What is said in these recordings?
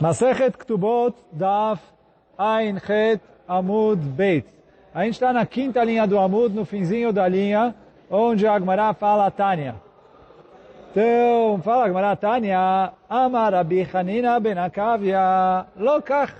Masechet Ktubot Daf Ein Amud Beit. A gente está na quinta linha do Amud, no finzinho da linha, onde a Agmará fala Tânia. Então, fala Agmará Tânia, Amar Rabi Hanina ben Akavia, Lokach,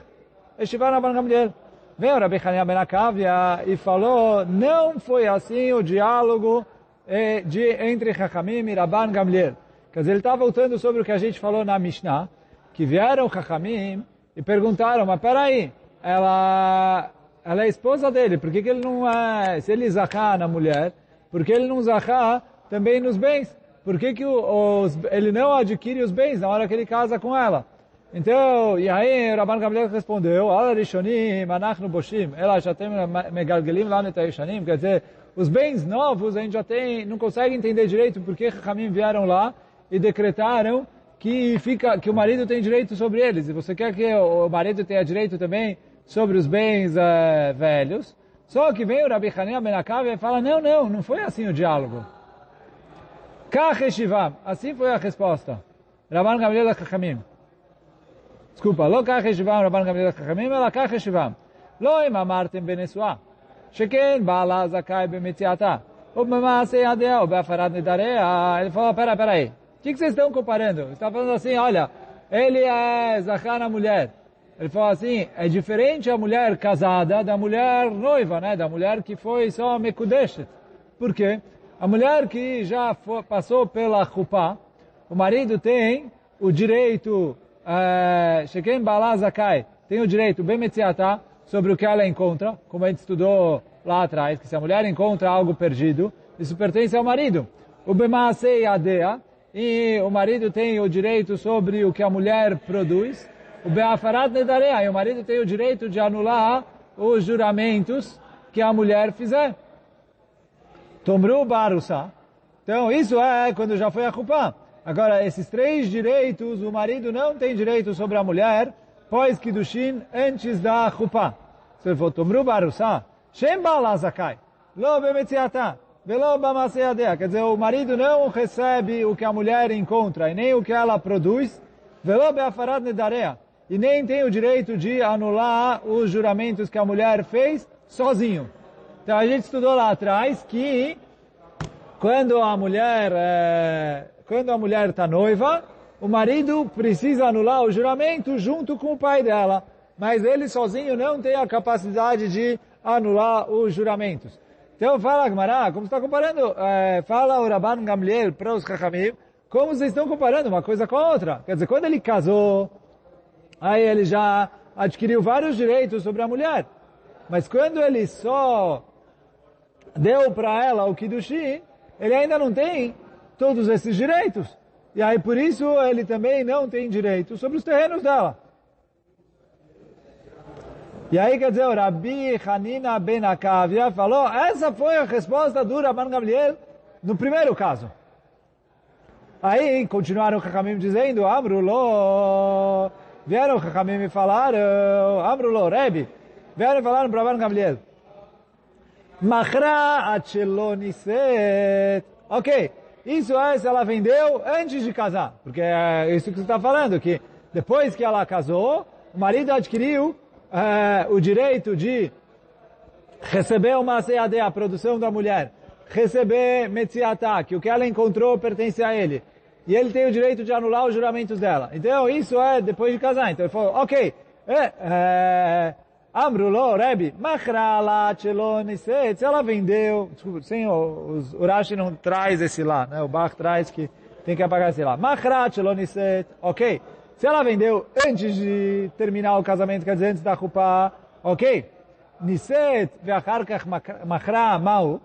Eshivar Rabban Gamliel. Veio Rabi Hanina ben Akavia e falou, não foi assim o diálogo eh, de, entre Chachamim e Rabban Gamliel. Quer dizer, ele está voltando sobre o que a gente falou na Mishnah, que vieram Chachamim e perguntaram, mas peraí, ela, ela é esposa dele, por que, que ele não é, se ele zahá na mulher, por que ele não zahá também nos bens? Por que, que os, ele não adquire os bens na hora que ele casa com ela? Então, e aí o Rabban Gamliel respondeu, Ala Rishonim, Anachnu Boshim, ela já tem Megalgelim lá no Taishanim, quer dizer, os bens novos a gente já tem, não consegue entender direito por que Chachamim vieram lá e decretaram que fica que o marido tem direito sobre eles e você quer que o marido tenha direito também sobre os bens é, velhos. Só que vem o Rabi Hanan Benakav e fala, não, não, não foi assim o diálogo. Kacheshivam, assim foi a resposta. Rabban Gamliel da Desculpa, lo kacheshivam Rabban Gamliel da ela kacheshivam. Lo im amartem benesua. Sheken bala zakai bemitiata. Ou bemase yadea, ou beafarad nidarei. Ele fala espera espera aí. O que, que vocês estão comparando? Você está falando assim, olha, ele é zahá na mulher. Ele falou assim, é diferente a mulher casada da mulher noiva, né? Da mulher que foi só mekudeshet. Por quê? A mulher que já foi, passou pela chupá, o marido tem o direito, Sheken Bala Zakai, tem o direito, bem sobre o que ela encontra, como a gente estudou lá atrás, que se a mulher encontra algo perdido, isso pertence ao marido. O Bemaasei Adea, e o marido tem o direito sobre o que a mulher produz. O Be'afarat Nedareah, e o marido tem o direito de anular os juramentos que a mulher fizer. Tomru Barusa. Então, isso é quando já foi a culpa. Agora, esses três direitos, o marido não tem direito sobre a mulher, pós Kiddushin, antes da chupa. Se ele for Tomru Barusa, Shem Bala Zakai, Lo Bemetziatah. Quer dizer, o marido não recebe o que a mulher encontra e nem o que ela produz. E nem tem o direito de anular os juramentos que a mulher fez sozinho. Então a gente estudou lá atrás que quando a mulher é, quando a mulher está noiva, o marido precisa anular o juramento junto com o pai dela. Mas ele sozinho não tem a capacidade de anular os juramentos. Então fala Agmará, como está comparando, é, fala o Rabban Gamliel para os Chachamim, como vocês estão comparando uma coisa com a outra. Quer dizer, quando ele casou, aí ele já adquiriu vários direitos sobre a mulher. Mas quando ele só deu para ela o Kiddushi, ele ainda não tem todos esses direitos. E aí por isso ele também não tem direito sobre os terrenos dela. E aí quer dizer, o Rabi Hanina Ben Akavia falou, essa foi a resposta do Rabban Gamliel no primeiro caso. Aí continuaram o Chachamim dizendo, Amrulo, vieram o Chachamim e falaram, Amrulo, Rebbe, vieram e falaram para Rabban Gamliel, Machra Acheloniset. Ok, isso é se ela vendeu antes de casar, porque é isso que você está falando, que depois que ela casou, o marido adquiriu é, o direito de receber uma CAD, a produção da mulher, receber Metziatá, que o que ela encontrou pertence a ele, e ele tem o direito de anular os juramentos dela. Então, isso é depois de casar. Então, ele falou, ok, é, é, Amrulo, Rebbe, Machrala, se ela vendeu, desculpa, sem o, o Urashi não traz esse lá, né? O Bach traz que tem que apagar esse lá. Machra, ok. Se ela vendeu antes de terminar o casamento, quer dizer, antes da roupa, ok. Niset ve'acharkach machra mal.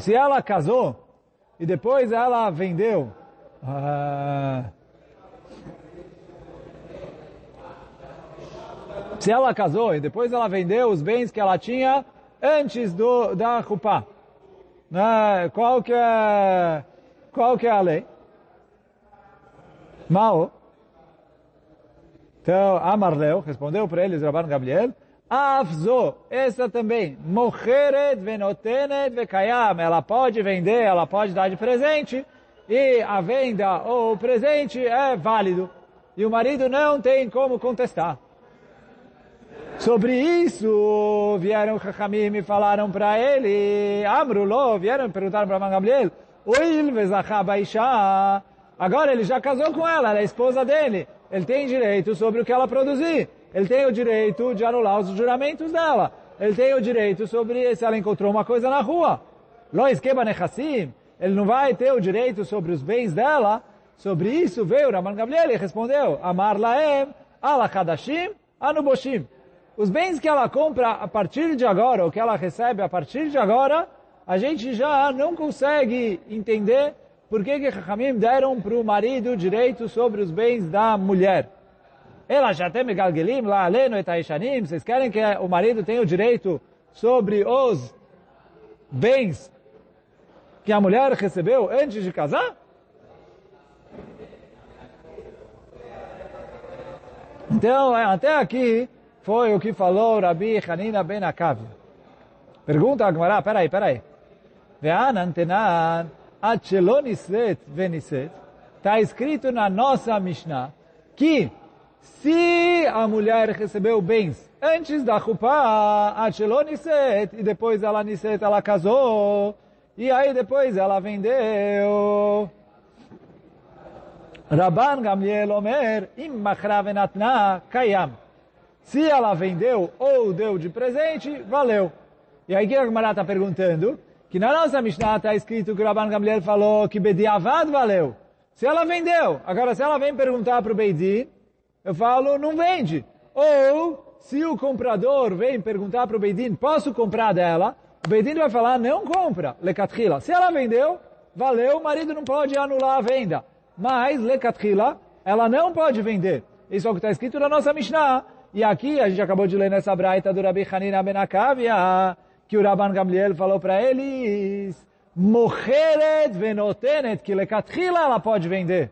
Se ela casou e depois ela vendeu, uh, se ela casou e depois ela vendeu os bens que ela tinha antes do, da roupa, né? qual que é, qual que é a lei? Mal. Então, Amarleu respondeu para eles, Rabban Gabriel, Afzo, essa também, Mocheret venotenet vekayam, ela pode vender, ela pode dar de presente, e a venda ou o presente é válido. E o marido não tem como contestar. Sobre isso, vieram Chachamim e falaram para ele, Amrulo, vieram perguntar para Gabriel, Oil Isha. Agora ele já casou com ela, ela é esposa dele. Ele tem direito sobre o que ela produzir. Ele tem o direito de anular os juramentos dela. Ele tem o direito sobre se ela encontrou uma coisa na rua. Lo esquema nechassim. Ele não vai ter o direito sobre os bens dela. Sobre isso veio Raman Gabriel e respondeu, Amar laem ala kadashim anuboshim. Os bens que ela compra a partir de agora, ou que ela recebe a partir de agora, a gente já não consegue entender por que que Chachamim deram para o marido direito sobre os bens da mulher. Ela já tem Megalgelim, lá aleno etaishanim, vocês querem que o marido tenha o direito sobre os bens que a mulher recebeu antes de casar? Então, é, até aqui foi o que falou Rabi Hanina Ben Akavia. Pergunta a Gemara, peraí, peraí. Ve'anan tenan Atchelonisret veniset. Está escrito na nossa Mishnah que se a mulher recebeu bens antes da Chupá, Atchelonisret, e depois ela niset, ela casou, e aí depois ela vendeu. Rabban Gamliel Omer, im machra venatna kayam. Se ela vendeu ou deu de presente, valeu. E aí que a Gemara está perguntando? Que na nossa Mishnah está escrito que o Rabban Gamliel falou que Bediavad valeu. Se ela vendeu, agora se ela vem perguntar para o Beidin, eu falo, não vende. Ou, se o comprador vem perguntar para o Beidin, posso comprar dela? O Beidin vai falar, não compra, Lekatrila. Se ela vendeu, valeu, o marido não pode anular a venda. Mas, Lekatrila, ela não pode vender. Isso é o que está escrito na nossa Mishnah. E aqui, a gente acabou de ler nessa braita do Rabi Hanina Benakavia, que o Rabban Gamliel falou para eles, Mocheret venotenet, que lekatchila ela pode vender.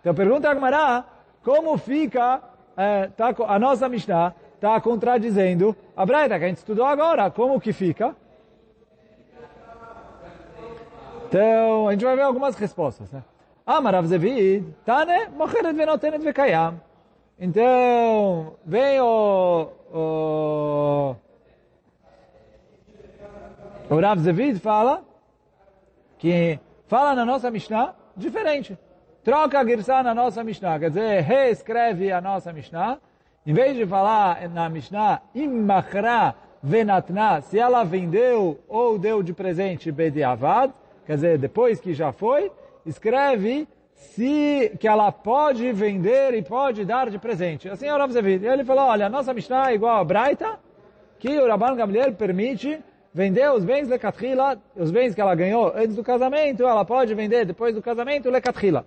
Então pergunta a Gemara, como fica, é, tá, a nossa Mishnah está contradizendo a Braita que a gente estudou agora, como que fica? Então, a gente vai ver algumas respostas, né? Amarav Zevid, Tane, Mocheret venotenet vekayam. Então, vem o, o o Rav Zevid fala que fala na nossa Mishnah diferente. Troca a Girsá na nossa Mishnah, quer dizer, reescreve a nossa Mishnah. Em vez de falar na Mishnah, imachra venatna, se ela vendeu ou deu de presente bediavad, quer dizer, depois que já foi, escreve se que ela pode vender e pode dar de presente. Assim é o Rav Zevid. Ele falou, olha, a nossa Mishnah é igual a Braita, que o Rabban Gamliel permite vender os bens lecatrila, os bens que ela ganhou antes do casamento, ela pode vender depois do casamento lecatrila.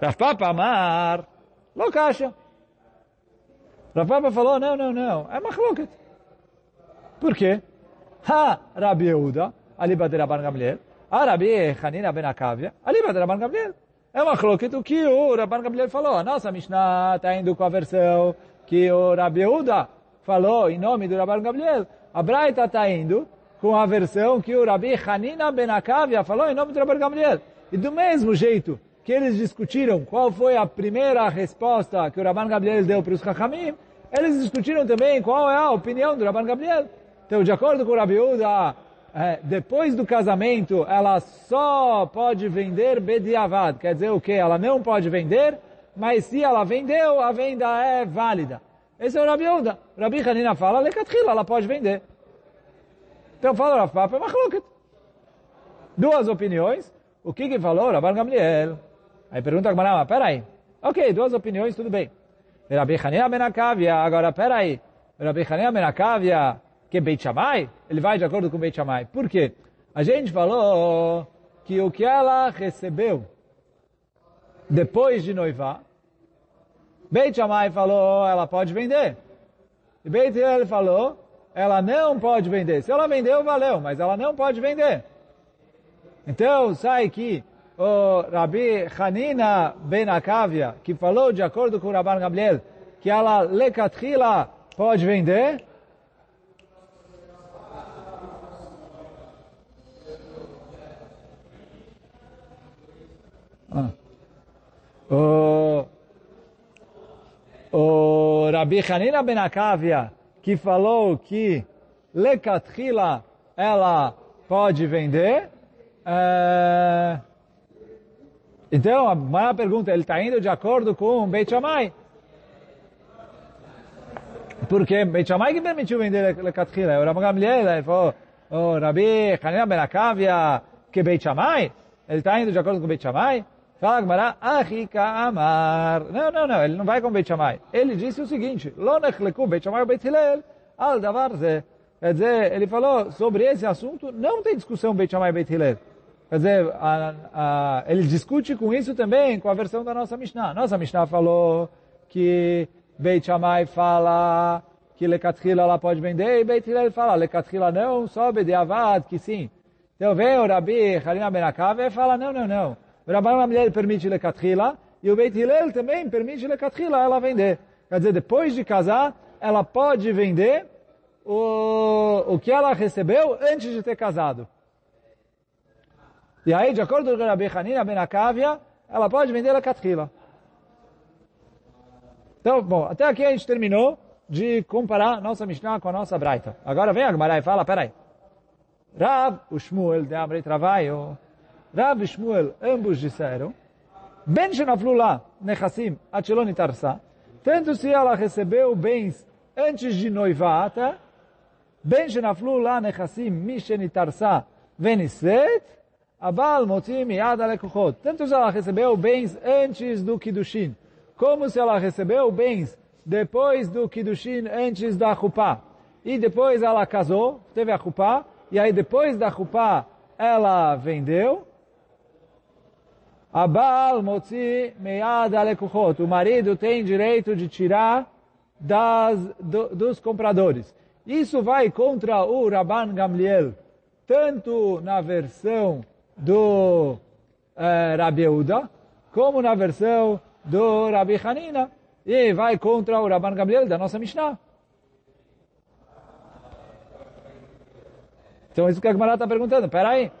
Rav Papa Amar, lo caixa. Rav Papa falou, não, não, não, é machloket. Por quê? Ha, Rabi Yehuda, ali de Rabban Gamliel, a Rabi Hanina ben Akavia, ali de Rabban Gamliel. É machloket o que o Rabban Gamliel falou. A nossa Mishnah está indo com a versão que o Rabi Yehuda falou em nome do Rabban Gamliel. A Braita está indo com a versão que o Rabi Hanina Ben Akavia falou em nome do Rabbi Gamliel. E do mesmo jeito que eles discutiram qual foi a primeira resposta que o Rabban Gamliel deu para os Chachamim, eles discutiram também qual é a opinião do Rabban Gamliel. Então, de acordo com o Rabi Uda, é, depois do casamento, ela só pode vender bediavad. Quer dizer o quê? Ela não pode vender, mas se ela vendeu, a venda é válida. Esse é o Rabi Yehuda. Rabi Hanina fala, Lekatrila, ela pode vender. Então fala Rav Papa, é Machloket. Duas opiniões. O que que falou Rabban Gamliel? Aí pergunta a Gamara, peraí. Ok, duas opiniões, tudo bem. Rabi Hanina Benakavia, agora peraí. Rabi Hanina Benakavia, que Beit Shammai, ele vai de acordo com Beit Shammai. Por quê? A gente falou que o que ela recebeu depois de noivar, Beit Shammai falou, ela pode vender. E Beit Hillel falou, ela não pode vender. Se ela vendeu, valeu, mas ela não pode vender. Então, sai que o Rabi Hanina Ben Akavia, que falou de acordo com o Rabban Gabriel, que ela lecatrila pode vender, Rabi Hanina Ben Akavia, que falou que Lekatchila ela pode vender, é... então a maior pergunta, ele está indo de acordo com Beit Shammai. Porque Beit Shammai que permitiu vender Lekatchila, o Rabi Gamliel, ele falou, o Rabi Hanina Ben Akavia, que Beit Shammai, ele está indo de acordo com Beit Shammai, Fala Gmará, Ahika Amar. Não, não, não, ele não vai com Beit Shammai. Ele disse o seguinte, Lo nechleku Beit Shammai Beit Hillel, al davar ze. Quer dizer, ele falou sobre esse assunto, não tem discussão Beit Shammai Beit Hillel. Quer dizer, a, a, ele discute com isso também, com a versão da nossa Mishnah. Nossa Mishnah falou que Beit Shammai fala que Lekatchila ela pode vender, e Beit Hillel fala, Lekatchila não, só Bediavad, que sim. Então vem o Rabi Harina Benakav e fala, não, não, não. O Rabban Gamliel permite Lekatchila, e o Beit Hillel também permite Lekatchila ela vender. Quer dizer, depois de casar, ela pode vender o, o que ela recebeu antes de ter casado. E aí, de acordo com Rabbi Hanina Ben Akavia, ela pode vender Lekatchila. Então, bom, até aqui a gente terminou de comparar nossa Mishnah com a nossa Braita. Agora vem a Gemara e fala, peraí. Rav, o Shmuel de Amrei Travaio, Rav e Shmuel, ambos disseram, Ben Shenaflu lá, Nechassim, Acheloni Tarsa, tanto se ela recebeu bens antes de noivata, Ben Shenaflu lá, Nechassim, Misheni Tarsa, Veniset, Abal Motim Yad Alekuchot. Tanto se ela recebeu bens antes do Kiddushin, como se ela recebeu bens depois do Kiddushin, antes da Chupá. E depois ela casou, teve a Chupá, e aí depois da Chupá ela vendeu, Abal motzi meyad alekuchot. O marido tem direito de tirar das, do, dos compradores. Isso vai contra o Rabban Gamliel, tanto na versão do eh, Rabi Uda, como na versão do Rabi Hanina. E vai contra o Rabban Gamliel da nossa Mishnah. Então isso que a Gemara está perguntando. Peraí. aí.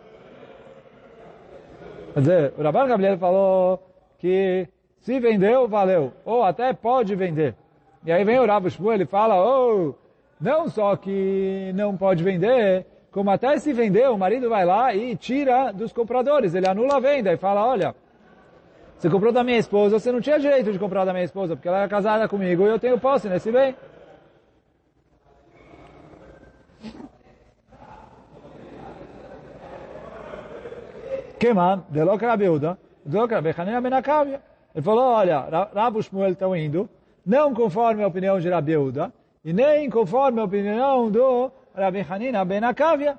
Quer dizer, o Rabban Gabriel falou que se vendeu, valeu. Ou até pode vender. E aí vem o Rav Shmuel e fala, oh, não só que não pode vender, como até se vender, o marido vai lá e tira dos compradores. Ele anula a venda e fala, olha, você comprou da minha esposa, você não tinha direito de comprar da minha esposa, porque ela era casada comigo e eu tenho posse nesse bem. Keman, de Loca Rabiuda, de Loca Bechanina Benakavia. Ele falou, olha, Rabu Shmuel estão indo, não conforme a opinião de Rabiuda, e nem conforme a opinião do Rabi Hanina Benakavia.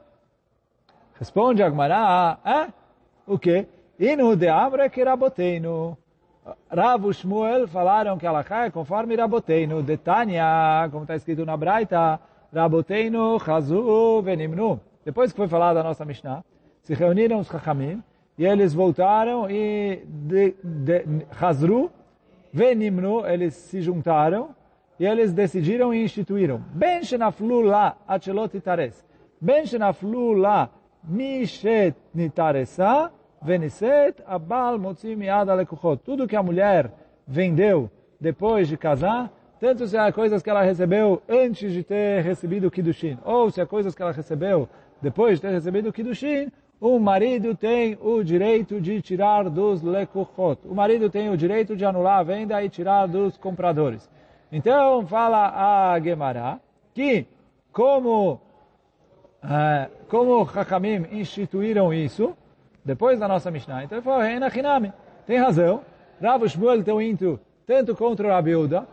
Responde Agmará, é? O quê? Inu de Amre que Raboteinu. Rav Shmuel falaram que ela é conforme Raboteinu. De Tanya, como está escrito na Braita, Raboteinu, Chazu, Venimnu. Depois que foi falada a nossa Mishnah, se reuniram os Chachamim, e eles voltaram e de, de, Hazru, Venimnu, eles se juntaram e eles decidiram e instituíram. Ben shenaflu la achelot itares. Ben shenaflu la mishet nitaresa veniset abal yad alekuchot. Tudo que a mulher vendeu depois de casar, tanto se há coisas que ela recebeu antes de ter recebido o Kiddushin, ou se há coisas que ela recebeu depois de ter recebido o Kiddushin, o marido tem o direito de tirar dos lekuchot. O marido tem o direito de anular a venda e tirar dos compradores. Então, fala a Gemara que, como, uh, como Hakamim instituíram isso, depois da nossa Mishnah, então ele falou, Hinami, tem razão, Rav Shmuel estão indo tanto contra o Rabiuda,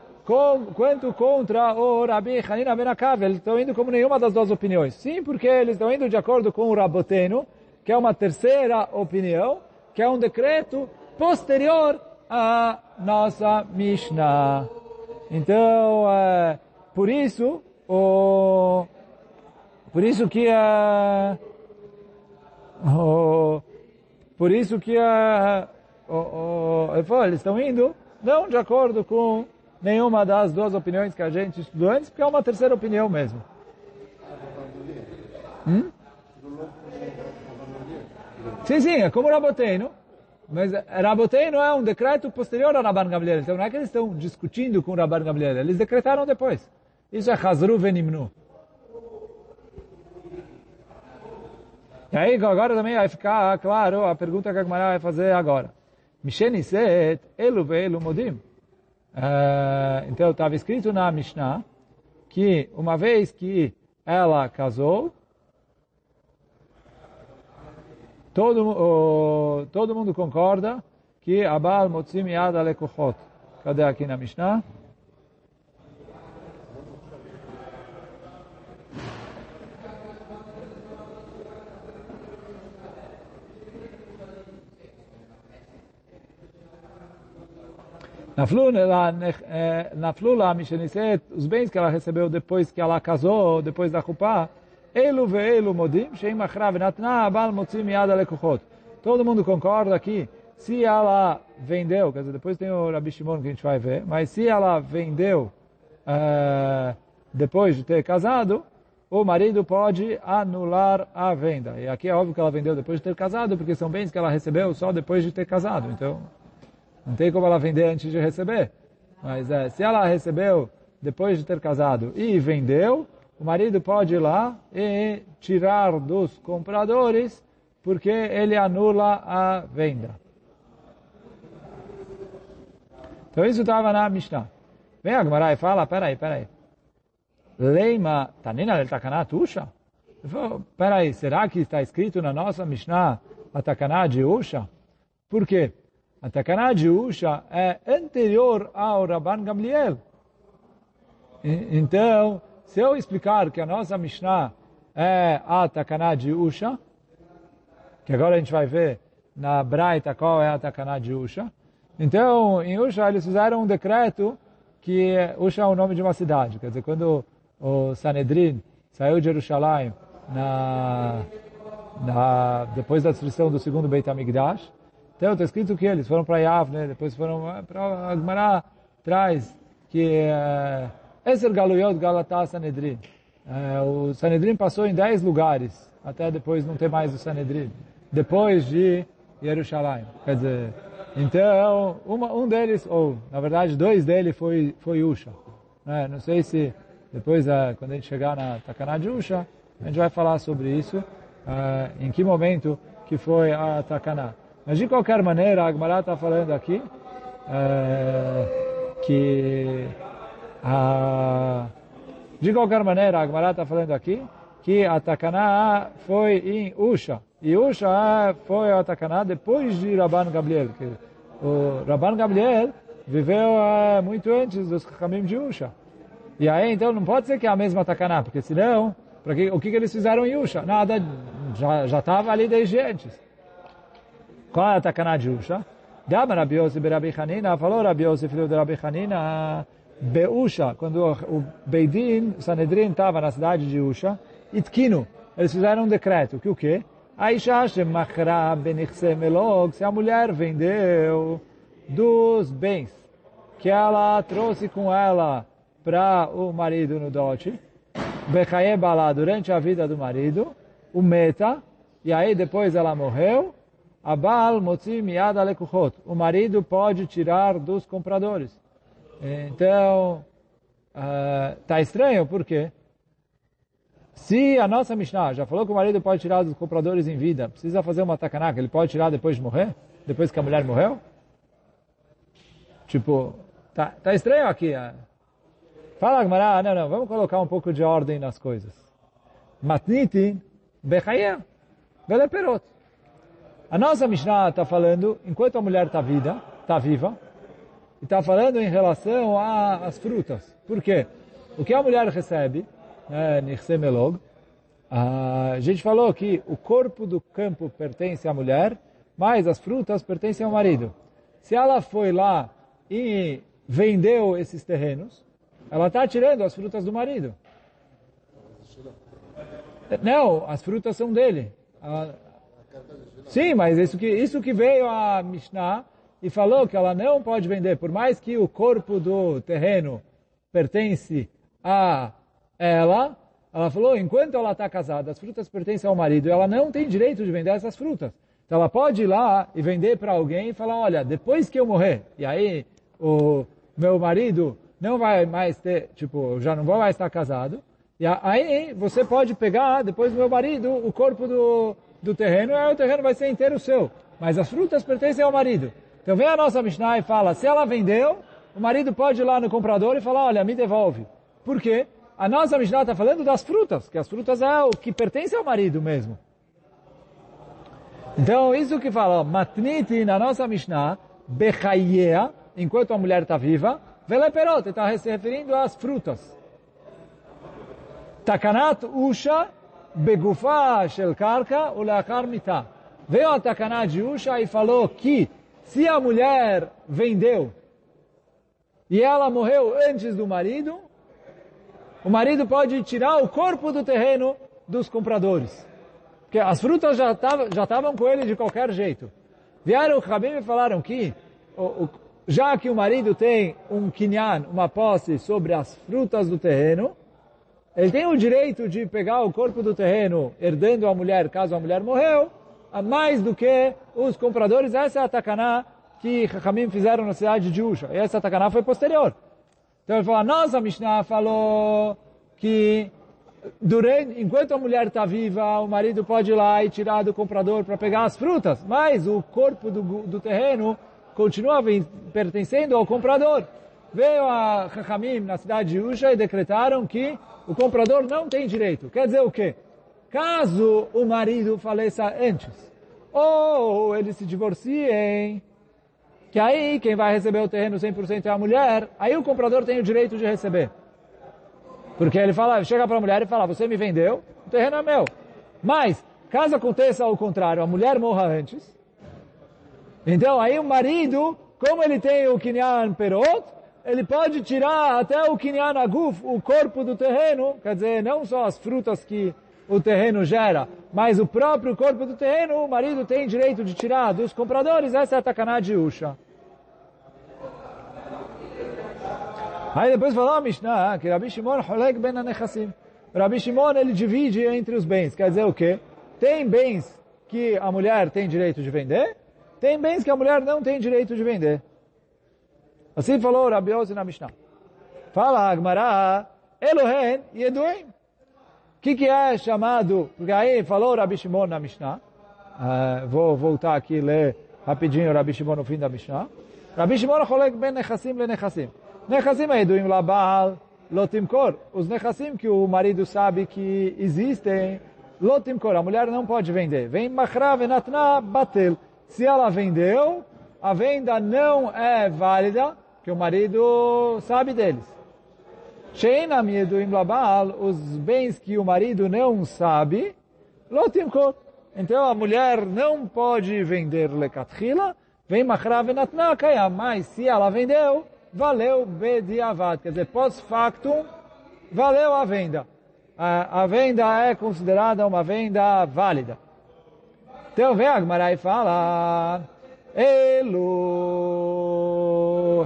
quanto contra o Rabi Hanina Benakav, eles estão indo como nenhuma das duas opiniões. Sim, porque eles estão indo de acordo com o Raboteno, que é uma terceira opinião, que é um decreto posterior à nossa Mishnah. Então, é, por isso, o, por isso que é, o, por isso que é, o, o, eles estão indo não de acordo com nenhuma das duas opiniões que a gente estudou antes, porque é uma terceira opinião mesmo. Hum? Sim, sim, é como Raboteno. Mas Rabotei não é um decreto posterior a Rabban Gamliel. Então não é que eles estão discutindo com Rabban Gamliel. Eles decretaram depois. Isso é Hazru Venimnu. E aí agora também vai ficar claro a pergunta que a Gemara vai fazer agora. Misheniset elu ve'elu modim. Uh, então estava escrito na Mishnah que uma vez que ela casou, todo, uh, todo mundo concorda que Abal Motzim Yad Alekochot. Cadê aqui na Mishnah? Naflu lá, naflu lá, Misheniset, os bens que ela recebeu depois que ela casou, depois da Kupá, Elu ve'elu modim, sheim achra venatna, abal motzim yad alekuchot. Todo mundo concorda que se ela vendeu, quer dizer, depois tem o Rabi Shimon que a gente vai ver, mas se ela vendeu uh, depois de ter casado, o marido pode anular a venda. E aqui é óbvio que ela vendeu depois de ter casado, porque são bens que ela recebeu só depois de ter casado. Então, não tem como ela vender antes de receber. Mas é, se ela recebeu depois de ter casado e vendeu, o marido pode ir lá e tirar dos compradores porque ele anula a venda. Então isso estava na Mishnah. Vem a Gemara e fala, peraí, peraí. Leima tanina del takana tusha? Peraí, será que está escrito na nossa Mishnah a takana de Usha? Por quê? A Takana de Usha é anterior ao Rabban Gamliel. Então, se eu explicar que a nossa Mishnah é a Takana de Usha, que agora a gente vai ver na Braita qual é a Takana de Usha, então, em Usha eles fizeram um decreto que Usha é o nome de uma cidade. Quer dizer, quando o Sanedrin saiu de Jerusalém na, na, depois da destruição do segundo Beit HaMikdash, então está escrito que eles foram para Yavne, depois foram para Agmará, traz que Eser Galuyot Galatá Sanedrin. O Sanedrin passou em 10 lugares, até depois não ter mais o Sanedrin, depois de Jerusalém. Quer dizer, então, uma, um deles, ou na verdade dois deles foi, foi Usha. Não sei se depois, quando a gente chegar na Takana de Usha, a gente vai falar sobre isso, em que momento que foi a Takana. Mas de qualquer maneira, a Agmará está falando aqui é, que a, de qualquer maneira, a Agmará está falando aqui que a Takaná foi em Usha. E Usha foi a Takaná depois de Rabban Gabriel. Que o Rabban Gabriel viveu é, muito antes dos Kamim de Usha. E aí, então, não pode ser que é a mesma Takaná, porque senão, que, o que, que eles fizeram em Usha? Nada, já estava ali desde antes. Qual é a Takaná de Usha? Dama Rabi Yosef Rabi Hanina, falou Rabi filho de Rabi Hanina, Beusha, quando o Beidin, Sanedrin estava na cidade de Usha, Itkinu, eles fizeram um decreto, que o quê? Aisha Shemachra Benichse Melog, se a mulher vendeu dos bens que ela trouxe com ela para o marido no dote, Bechaye Balá, durante a vida do marido, o meta, e aí depois ela morreu, Abal motzi miad alekuchot. O marido pode tirar dos compradores. Então, uh, estranho, por quê? Se a nossa Mishnah já falou que o marido pode tirar dos compradores em vida, precisa fazer uma takanaka, ele pode tirar depois de morrer? Depois que a mulher morreu? Tipo, tá, tá estranho aqui. Uh. Fala, Gmará, não, não, vamos colocar um pouco de ordem nas coisas. Matnitin bechayah, veleperot. A nossa Mishnah está falando, enquanto a mulher está vida, está viva, e está falando em relação às frutas. Por quê? O que a mulher recebe, né, a gente falou que o corpo do campo pertence à mulher, mas as frutas pertencem ao marido. Se ela foi lá e vendeu esses terrenos, ela está tirando as frutas do marido. Não, as frutas são dele. Sim, mas isso que, isso que veio a Mishnah e falou que ela não pode vender, por mais que o corpo do terreno pertence a ela, ela falou, enquanto ela está casada, as frutas pertencem ao marido, ela não tem direito de vender essas frutas. Então ela pode ir lá e vender para alguém e falar, olha, depois que eu morrer, e aí o meu marido não vai mais ter, tipo, já não vou mais estar casado, e aí você pode pegar, depois do meu marido, o corpo do, do terreno, aí o terreno vai ser inteiro seu. Mas as frutas pertencem ao marido. Então vem a nossa Mishnah e fala, se ela vendeu, o marido pode ir lá no comprador e falar, olha, me devolve. Por quê? A nossa Mishnah está falando das frutas, que as frutas é o que pertence ao marido mesmo. Então, isso que fala, matniti na nossa Mishnah, bechayea, enquanto a mulher está viva, veleperot, está se referindo às frutas. Takanat usha begufa shel karka uleachar mitah. Veio a takanat de usha e falou que se a mulher vendeu e ela morreu antes do marido, o marido pode tirar o corpo do terreno dos compradores. Porque as frutas já estavam já com ele de qualquer jeito. Vieram o Rabim e falaram que, já que o marido tem um kinyan, uma posse sobre as frutas do terreno, ele tem o direito de pegar o corpo do terreno, herdando a mulher, caso a mulher morreu, a mais do que os compradores. Essa é a takaná que Chachamim fizeram na cidade de Usha. E essa takaná foi posterior. Então ele falou, nossa Mishnah falou que durante, enquanto a mulher está viva, o marido pode ir lá e tirar do comprador para pegar as frutas, mas o corpo do, do terreno continua pertencendo ao comprador. Veio a Chachamim na cidade de Usha e decretaram que o comprador não tem direito. Quer dizer o quê? Caso o marido faleça antes, ou eles se divorciem, que aí quem vai receber o terreno 100% é a mulher, aí o comprador tem o direito de receber. Porque ele fala, chega para a mulher e fala, você me vendeu, o terreno é meu. Mas, caso aconteça ao contrário, a mulher morra antes, então aí o marido, como ele tem o kinyan perot, ele pode tirar até o kinyan aguf, o corpo do terreno, quer dizer, não só as frutas que o terreno gera, mas o próprio corpo do terreno, o marido tem direito de tirar dos compradores, essa é a takaná de Usha. Aí depois falou a Mishnah que Rabi Shimon holeg ben anechassim. Rabi Shimon ele divide entre os bens, quer dizer o quê? Tem bens que a mulher tem direito de vender, tem bens que a mulher não tem direito de vender. Assim falou Rabi Yossi na Mishnah. Fala Agmará, Elohen Eduim. O que, que é chamado? Porque aí falou Rabi Shimon na Mishnah. Uh, vou voltar aqui ler rapidinho Rabi Shimon no fim da Mishnah. Rabi Shimon cholek ben nechassim le nechassim. Nechassim é Eduim labal lotimkor. Os nechassim que o marido sabe que existem, lotimkor. A mulher não pode vender. Vem machra venatna batel. Se ela vendeu, a venda não é válida que o marido sabe deles. Os bens que o marido não sabe. Então a mulher não pode vender lekatchila, vem machra venatna kaya, mas se ela vendeu, valeu bediavad, quer dizer, pós-factum, valeu a venda. A, a, venda é considerada uma venda válida. Então vem a e fala,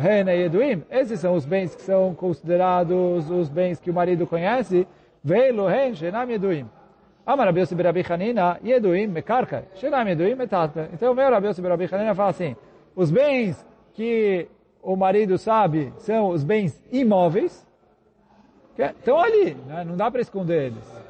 Elo Yeduim. Esses são os bens que são considerados os bens que o marido conhece. Velo Hen Shenam Yeduim. Amar Rabi Yossi Berabi Hanina Yeduim Mekarka. Shenam Yeduim Metatme. Então o Rabi Yossi Berabi Hanina e fala assim, os bens que o marido sabe são os bens imóveis, que estão ali, né? não dá para esconder eles.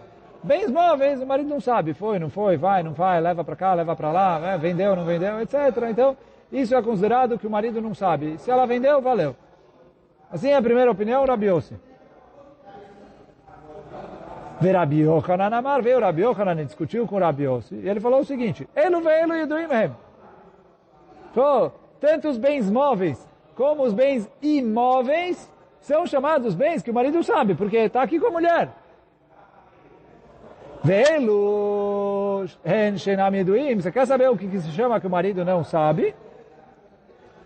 Bens móveis, o marido não sabe, foi, não foi, vai, não vai, leva para cá, leva para lá, né? vendeu, não vendeu, etc. Então, isso é considerado que o marido não sabe. Se ela vendeu, valeu. Assim é a primeira opinião, Rabi Yossi. Rabi Yochanan Amar, veio Rabi Yochanan e discutiu com Rabi Yossi, e ele falou o seguinte, Elu ve'elu yeduim hem. Tanto os bens móveis como os bens imóveis são chamados bens que o marido sabe, porque está aqui com a mulher. Velos, você quer saber o que, que se chama que o marido não sabe?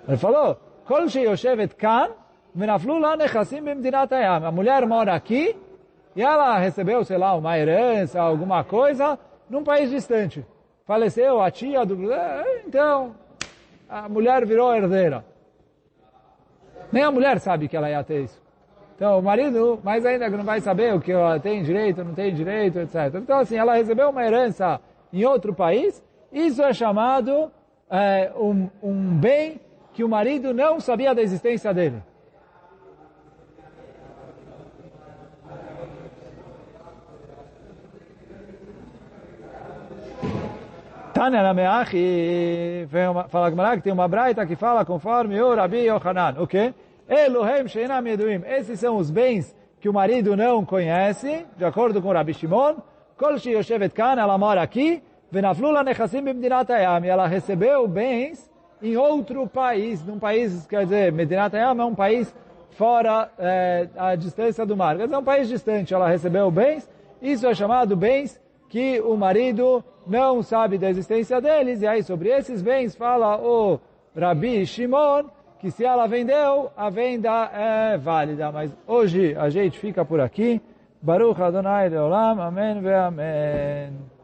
Ele falou, kan. A mulher mora aqui, e ela recebeu, sei lá, uma herança, alguma coisa, num país distante. Faleceu a tia do... Eh, então, a mulher virou herdeira. Nem a mulher sabe que ela ia ter isso. Então, o marido, mais ainda que não vai saber o que ela tem direito, não tem direito, etc. Então, assim, ela recebeu uma herança em outro país Isso é chamado é, um, um bem que o marido não sabia da existência dele. Tânia na fala que tem uma braita que fala conforme o Rabi Yohanan. O quê? Elohim Sheinam Yeduim. Esses são os bens que o marido não conhece, de acordo com o Rabi Shimon. Kol Yoshevet Kan, ela mora aqui. Venaflula Nechassim Bimdinat Hayam. E ela recebeu bens em outro país. Num país, quer dizer, Medinat Hayam é um país fora é, a distância do mar. Quer dizer, é um país distante. Ela recebeu bens. Isso é chamado bens que o marido não sabe da existência deles, e aí sobre esses bens fala o Rabi Shimon, que se ela vendeu, a venda é válida. Mas hoje a gente fica por aqui. Baruch Adonai Leolam, Amém ve Amém.